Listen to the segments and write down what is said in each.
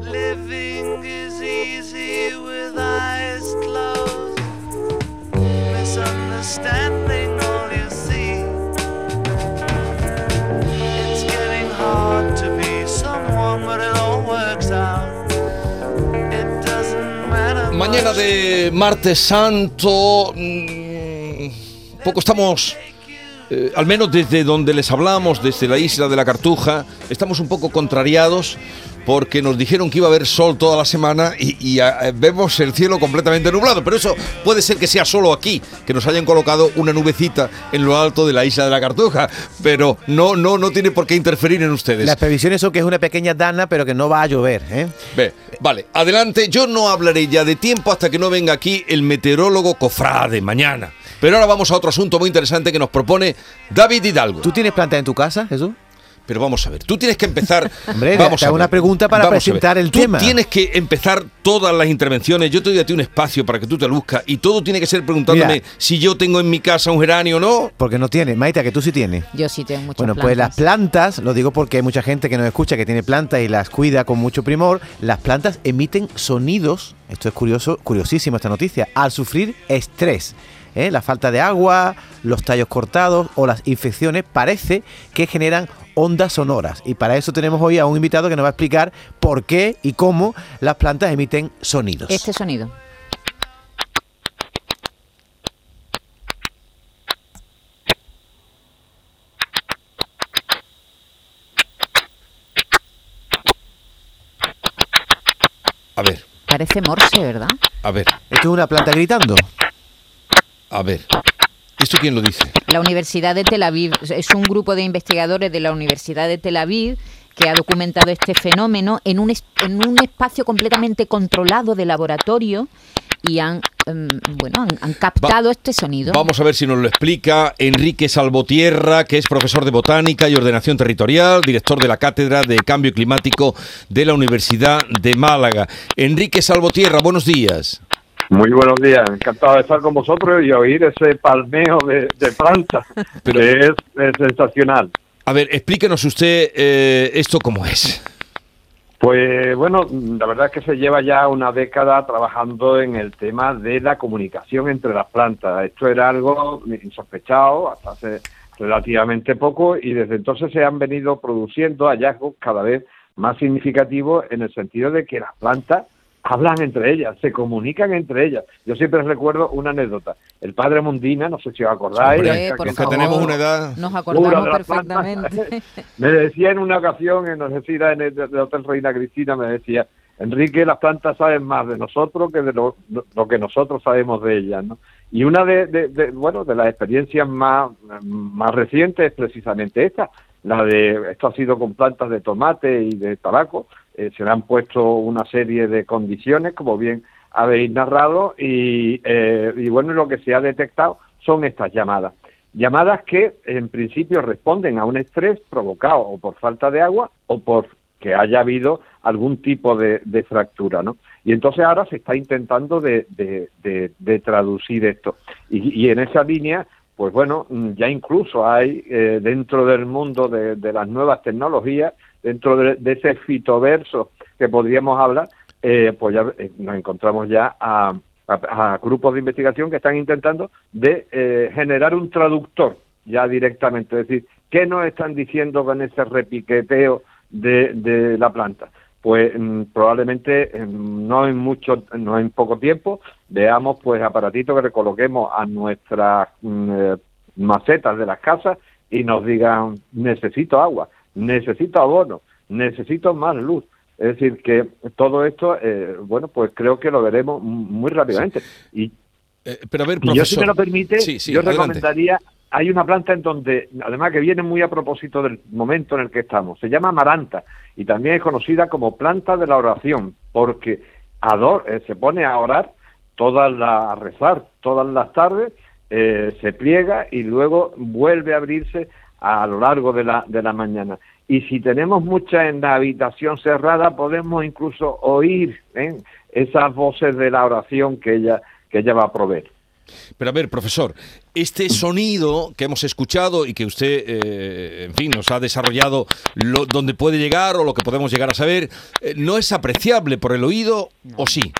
Living is easy with eyes closed. It's getting hard to be someone. Mañana de martes santo, mm, poco estamos, eh, al menos desde donde les hablamos, desde la isla de la Cartuja, estamos un poco contrariados porque nos dijeron que iba a haber sol toda la semana y, y, ah, vemos el cielo completamente nublado. Pero eso puede ser que sea solo aquí, que nos hayan colocado una nubecita en lo alto de la isla de la Cartuja. Pero no, no, no tiene por qué interferir en ustedes. Las previsiones son que es una pequeña dana, pero que no va a llover. ¿eh? Ve, vale, adelante. Yo no hablaré ya de tiempo hasta que no venga aquí el meteorólogo Cofrade mañana. Pero ahora vamos a otro asunto muy interesante que nos propone David Hidalgo. ¿Tú tienes planta en tu casa, Jesús? Pero vamos a ver, tú tienes que empezar. Hombre, vamos te a una pregunta para presentar el Tú tema. tienes que empezar todas las intervenciones. Yo te doy a ti un espacio para que tú te luzcas y todo tiene que ser preguntándome Mira. si yo tengo en mi casa un geranio o no. Porque no tiene. Maita, que tú sí tienes. Yo sí tengo muchas Bueno, pues las plantas, lo digo porque hay mucha gente que nos escucha que tiene plantas y las cuida con mucho primor, las plantas emiten sonidos, esto es curioso, curiosísimo esta noticia, al sufrir estrés. ¿Eh? La falta de agua, los tallos cortados o las infecciones parece que generan ondas sonoras. Y para eso tenemos hoy a un invitado que nos va a explicar por qué y cómo las plantas emiten sonidos. Este sonido. A ver, Parece morse, ¿verdad? a ver, Esto es una planta gritando. A ver. ¿Esto quién lo dice? La Universidad de Tel Aviv es un grupo de investigadores de la Universidad de Tel Aviv que ha documentado este fenómeno en un, en un espacio completamente controlado de laboratorio y han, em, bueno, han, han captado este sonido. Vamos a ver si nos lo explica Enrique Salvotierra, que es profesor de botánica y ordenación territorial, director de la Cátedra de Cambio Climático de la Universidad de Málaga. Enrique Salvotierra, buenos días. Muy buenos días, encantado de estar con vosotros y oír ese palmeo de, de plantas, Pero- que es, es sensacional. A ver, explíquenos usted eh, esto cómo es. Pues bueno, la verdad es que se lleva ya una década trabajando en el tema de la comunicación entre las plantas. Esto era algo insospechado hasta hace relativamente poco y desde entonces se han venido produciendo hallazgos cada vez más significativos en el sentido de que las plantas hablan entre ellas, se comunican entre ellas. Yo siempre recuerdo una anécdota. El padre Mundina, no sé si os acordáis, Hombre, que favor. tenemos una edad. Nos acordamos perfectamente. me decía en una ocasión, en, no sé si era en el, Hotel Reina Cristina, me decía, Enrique, las plantas saben más de nosotros que de lo, lo que nosotros sabemos de ellas, ¿no? Y una de, de- de, bueno, de las experiencias más, más recientes es precisamente esta, la de, esto ha sido con plantas de tomate y de tabaco, eh, se le han puesto una serie de condiciones, como bien habéis narrado, y, eh, y bueno, lo que se ha detectado son estas llamadas. Llamadas que en principio responden a un estrés provocado o por falta de agua o por que haya habido algún tipo de, fractura, ¿no? Y entonces ahora se está intentando de, traducir esto. Y, y en esa línea, pues bueno, ya incluso hay eh, dentro del mundo de las nuevas tecnologías, dentro de, ese fitoverso que podríamos hablar, eh, pues ya eh, nos encontramos ya a, grupos de investigación que están intentando de eh, generar un traductor ya directamente, es decir, ¿qué nos están diciendo con ese repiqueteo de, la planta? Pues mm, probablemente mm, no en mucho, no en poco tiempo veamos pues aparatitos que le coloquemos a nuestras mm, eh, macetas de las casas y nos digan necesito agua, necesito abono, necesito más luz. Es decir, que todo esto, eh, bueno, pues creo que lo veremos muy rápidamente. Y, Eh, pero a ver, y yo, si profesor. me lo permite, Sí, sí, yo adelante. recomendaría hay una planta en donde, además que viene muy a propósito del momento en el que estamos, se llama amaranta y también es conocida como planta de la oración, porque ador, eh, se pone a orar todas las, a rezar todas las tardes, eh, se pliega y luego vuelve a abrirse a lo largo de la, de la mañana. Y si tenemos mucha en la habitación cerrada, podemos incluso oír ¿eh? esas voces de la oración que ella, que ella va a proveer. Pero a ver, profesor, este sonido que hemos escuchado y que usted, eh, en fin, nos ha desarrollado lo, donde puede llegar o lo que podemos llegar a saber, eh, ¿no es apreciable por el oído o sí?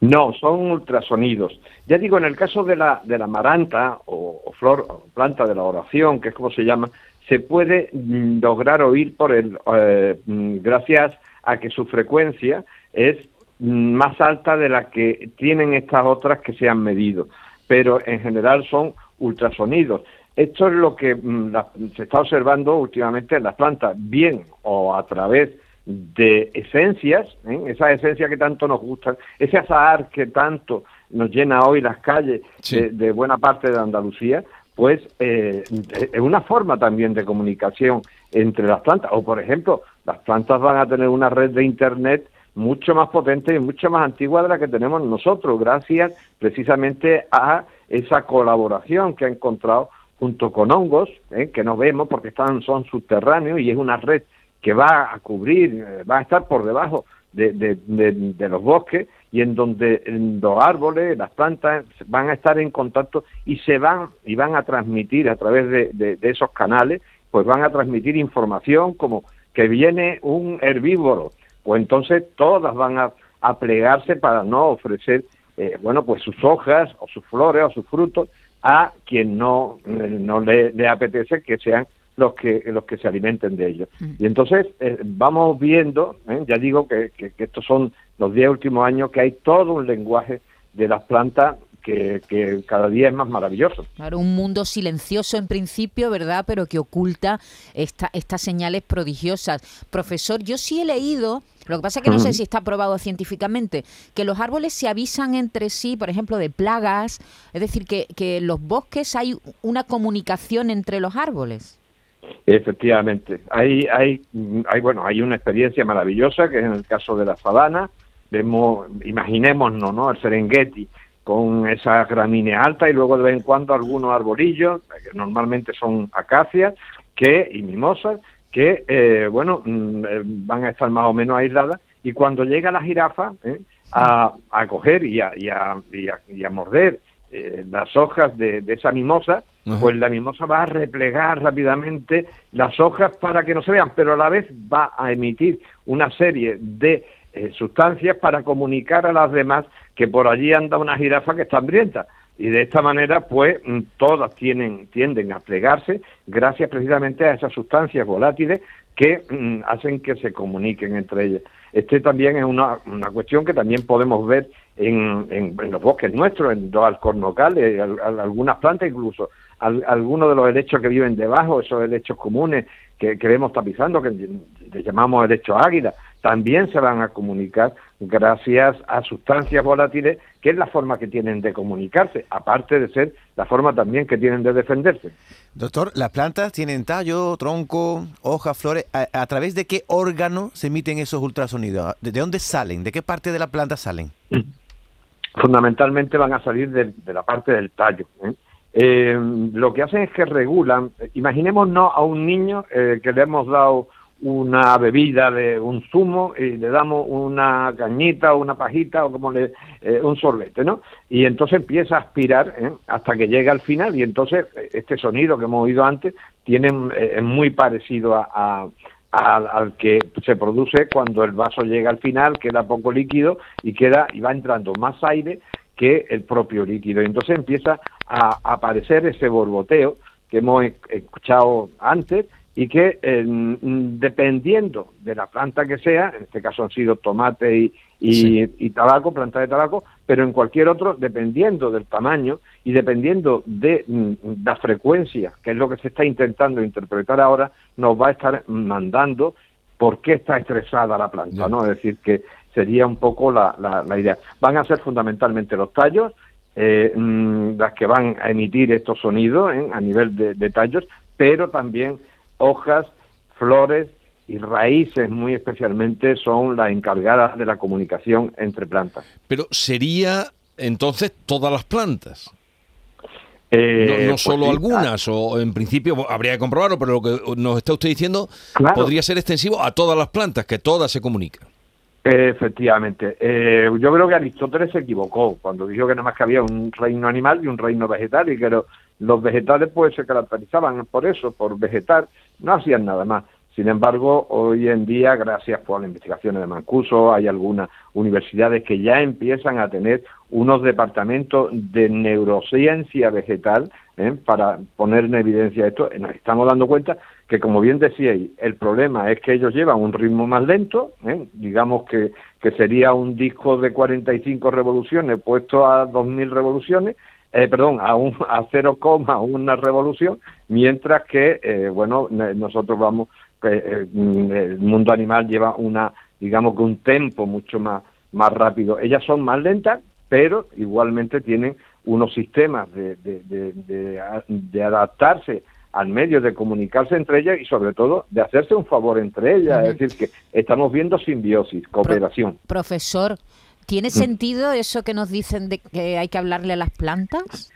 No, son ultrasonidos. Ya digo, en el caso de la, de la maranta o, flor, o planta de la oración, que es como se llama, se puede mm, lograr oír por el, eh, mm, gracias a que su frecuencia es mm, más alta de la que tienen estas otras que se han medido, pero en general son ultrasonidos. Esto es lo que la- se está observando últimamente en las plantas, bien o a través de esencias, ¿eh? esas esencias que tanto nos gustan, ese azahar que tanto nos llena hoy las calles Sí. de, de buena parte de Andalucía, pues eh, es una forma también de comunicación entre las plantas. O, por ejemplo, las plantas van a tener una red de Internet mucho más potente y mucho más antigua de la que tenemos nosotros, gracias precisamente a esa colaboración que ha encontrado junto con hongos, ¿eh? que no vemos porque están son subterráneos y es una red que va a cubrir, eh, va a estar por debajo de, de- de- los bosques y en donde los árboles, las plantas van a estar en contacto y se van y van a transmitir a través de, de- de esos canales, pues van a transmitir información como que viene un herbívoro, pues entonces todas van a, a plegarse para no ofrecer, eh, bueno, pues sus hojas o sus flores o sus frutos a quien no, eh, no le, le apetece que sean los que los que se alimenten de ellos. Y entonces eh, vamos viendo, ¿eh? ya digo que, que- que estos son los 10 últimos años, que hay todo un lenguaje de las plantas que, que cada día es más maravilloso. Claro, un mundo silencioso en principio, ¿verdad? Pero que oculta esta, estas señales prodigiosas. Profesor, yo sí he leído, lo que pasa es que no sé si está probado científicamente, que los árboles se avisan entre sí, por ejemplo, de plagas, es decir, que, que en los bosques hay una comunicación entre los árboles. Efectivamente, hay, hay, hay, bueno, hay una experiencia maravillosa que es en el caso de la sabana. Vemos, imaginémonos, ¿no? El Serengeti con esa gramínea alta y luego de vez en cuando algunos arbolillos, que normalmente son acacias, que y mimosas, que, eh, bueno, mm, eh, van a estar más o menos aisladas. Y cuando llega la jirafa ¿eh? a, a coger y a, y a, y a, y a morder eh, las hojas de, de esa mimosa, Pues la mimosa va a replegar rápidamente las hojas para que no se vean, pero a la vez va a emitir una serie de eh, sustancias para comunicar a las demás que por allí anda una jirafa que está hambrienta. Y de esta manera, pues, mm, todas tienen, tienden a plegarse gracias precisamente a esas sustancias volátiles que mm, hacen que se comuniquen entre ellas. Este también es una, una cuestión que también podemos ver en, en- en los bosques nuestros, en los alcornocales, al- al- algunas plantas incluso, al- algunos de los helechos que viven debajo, esos helechos comunes que, que vemos tapizando, que le llamamos helechos águila, también se van a comunicar gracias a sustancias volátiles, que es la forma que tienen de comunicarse, aparte de ser la forma también que tienen de defenderse. Doctor, las plantas tienen tallo, tronco, hojas, flores. ¿A, a través de qué órgano se emiten esos ultrasonidos? ¿De de dónde salen? ¿De qué parte de la planta salen? fundamentalmente van a salir de, de la parte del tallo. ¿eh? Eh, lo que hacen es que regulan, imaginémonos a un niño eh, que le hemos dado una bebida de un zumo y le damos una cañita o una pajita o como le eh, un sorbete, ¿no? Y entonces empieza a aspirar ¿eh? hasta que llega al final y entonces eh, este sonido que hemos oído antes tiene es muy parecido a, al que se produce cuando el vaso llega al final, queda poco líquido y queda y va entrando más aire que el propio líquido. Y entonces empieza a aparecer ese borboteo que hemos e- escuchado antes y que eh, dependiendo de la planta que sea, en este caso han sido tomate y, y, Sí. y tabaco, planta de tabaco, pero en cualquier otro, dependiendo del tamaño y dependiendo de mm, la frecuencia, que es lo que se está intentando interpretar ahora, nos va a estar mandando por qué está estresada la planta. ¿no? Es decir, que sería un poco la, la, la idea. Van a ser fundamentalmente los tallos eh, mm, las que van a emitir estos sonidos ¿eh? a nivel de, de tallos, pero también hojas, flores y raíces muy especialmente son las encargadas de la comunicación entre plantas. Pero sería entonces todas las plantas. Eh, No, no pues solo sí, algunas, o en principio habría que comprobarlo, pero lo que nos está usted diciendo Claro. podría ser extensivo a todas las plantas, que todas se comunican. Efectivamente. Eh, yo creo que Aristóteles se equivocó cuando dijo que nada más que había un reino animal y un reino vegetal y que lo- los vegetales pues se caracterizaban por eso, por vegetar, no hacían nada más. Sin embargo, hoy en día, gracias por las investigaciones de Mancuso, hay algunas universidades que ya empiezan a tener unos departamentos de neurociencia vegetal ¿eh? para poner en evidencia esto. Nos estamos dando cuenta que, como bien decíais, el problema es que ellos llevan un ritmo más lento, ¿eh? digamos que, que sería un disco de 45 revoluciones puesto a 2.000 revoluciones, eh, perdón, a, un, a 0, una revolución, mientras que, eh, bueno, nosotros vamos, eh, mm, el mundo animal lleva una, digamos que un tempo mucho más, más rápido. Ellas son más lentas, pero igualmente tienen unos sistemas de, de adaptarse al medio, de comunicarse entre ellas y sobre todo de hacerse un favor entre ellas. Es decir, que estamos viendo simbiosis, cooperación. Profesor, ¿tiene sentido eso que nos dicen de que hay que hablarle a las plantas?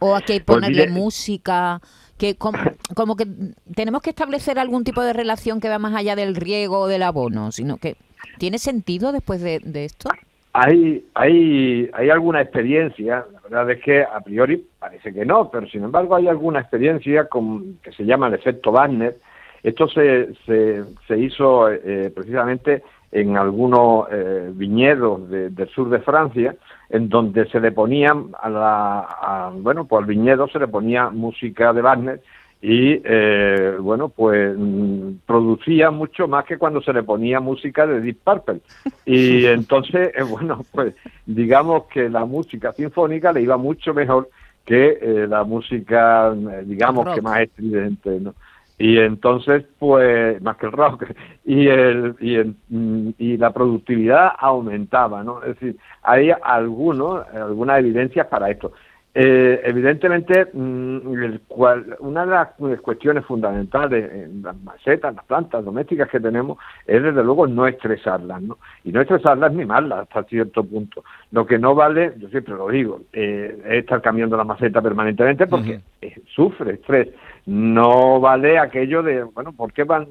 ¿O hay que Pues ponerle música? que como, como que tenemos que establecer algún tipo de relación que va más allá del riego o del abono, sino que ¿tiene sentido después de, de esto? Hay, hay, hay alguna experiencia, verdad es que a priori parece que no, pero sin embargo hay alguna experiencia con, que se llama el efecto Wagner. Esto se, se, se hizo eh, precisamente en algunos eh, viñedos de- del sur de Francia, en donde se le ponían a la, a- bueno, pues al viñedo se le ponía música de Wagner y eh, bueno pues mm, producía mucho más que cuando se le ponía música de Deep Purple. Y entonces eh, bueno pues digamos que la música sinfónica le iba mucho mejor que eh, la música eh, digamos Rock. que más estridente no y entonces pues más que el rock. Y el y, el, mm, y la productividad aumentaba no es decir hay algunos algunas evidencias para esto eh, evidentemente, mm, el cual- una de las eh, cuestiones fundamentales en las macetas, las plantas domésticas que tenemos, es desde luego no estresarlas, ¿no? Y no estresarlas ni malas hasta cierto punto. Lo que no vale, yo siempre lo digo, eh, es estar cambiando la maceta permanentemente porque sufre estrés. No vale aquello de, bueno, ¿por qué van-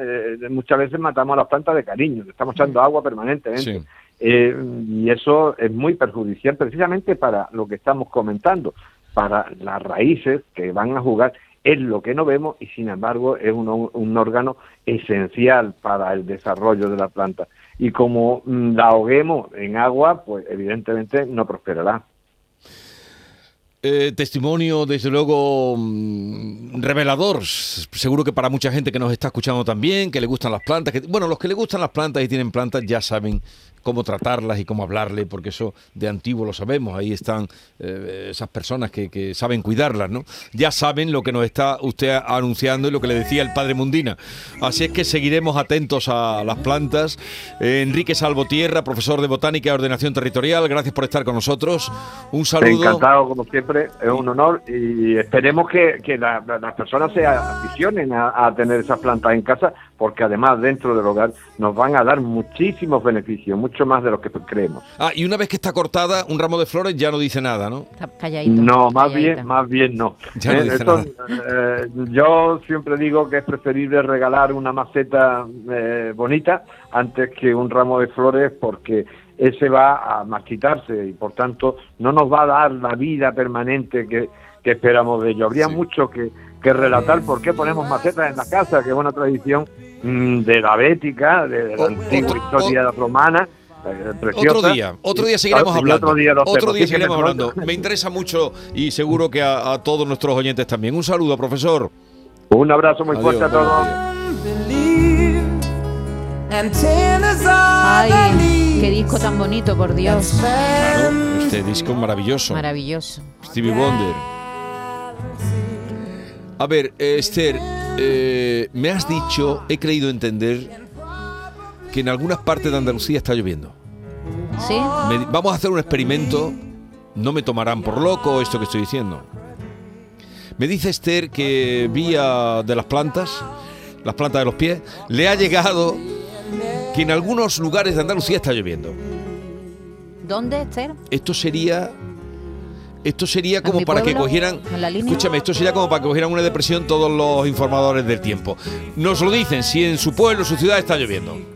eh, muchas veces matamos a las plantas de cariño? Le estamos echando agua permanentemente. Sí. Eh, y eso es muy perjudicial precisamente para lo que estamos comentando, para las raíces que van a jugar es lo que no vemos y sin embargo es un, un órgano esencial para el desarrollo de la planta. Y como mm, la ahoguemos en agua, pues evidentemente no prosperará. Eh, testimonio, desde luego, mm, revelador. Seguro que para mucha gente que nos está escuchando también, que le gustan las plantas. Bueno, los que le gustan las plantas y tienen plantas ya saben cómo tratarlas y cómo hablarle, porque eso de antiguo lo sabemos. Ahí están eh, esas personas que, saben cuidarlas, ¿no? Ya saben lo que nos está usted anunciando y lo que le decía el padre Mundina. Así es que seguiremos atentos a las plantas. Eh, Enrique Salvotierra, profesor de Botánica y Ordenación Territorial, gracias por estar con nosotros. Un saludo. Encantado, como siempre, es un honor y esperemos que, que la- la- las personas se aficionen a tener esas plantas en casa, porque además dentro del hogar nos van a dar muchísimos beneficios, mucho más de lo que creemos. Ah, y una vez que está cortada, un ramo de flores ya no dice nada, ¿no? Está calladito. No, más calladita. bien, más bien no. Ya no Eh, dice esto, eh, yo siempre digo que es preferible regalar una maceta eh, bonita antes que un ramo de flores porque ese va a marchitarse y por tanto no nos va a dar la vida permanente que, que esperamos de ello. Habría Sí. mucho que, que relatar por qué ponemos macetas en la casa, que es una tradición mm, de la bética, de la O- antigua historia romana. Eh, preciosa. Otro día, otro día seguiremos Y hablando. Otro día, lo seguiremos hablando. Me interesa mucho y seguro que a, a todos nuestros oyentes también. Un saludo, profesor. Un abrazo muy fuerte a todos. Ay, qué disco tan bonito, por Dios. Claro, este disco maravilloso. Maravilloso. Stevie Wonder. A ver, eh, Esther, eh, me has dicho, he creído entender que en algunas partes de Andalucía está lloviendo. ¿Sí? Me vamos a hacer un experimento no me tomarán por loco esto que estoy diciendo. Me dice Esther que vía de las plantas, las plantas de los pies, le ha llegado que en algunos lugares de Andalucía está lloviendo. ¿Dónde, Esther? Esto sería esto sería ¿En como para que cogieran. Escúchame, esto sería como para que cogieran una depresión todos los informadores del tiempo. Nos lo dicen si en su pueblo, su ciudad está lloviendo.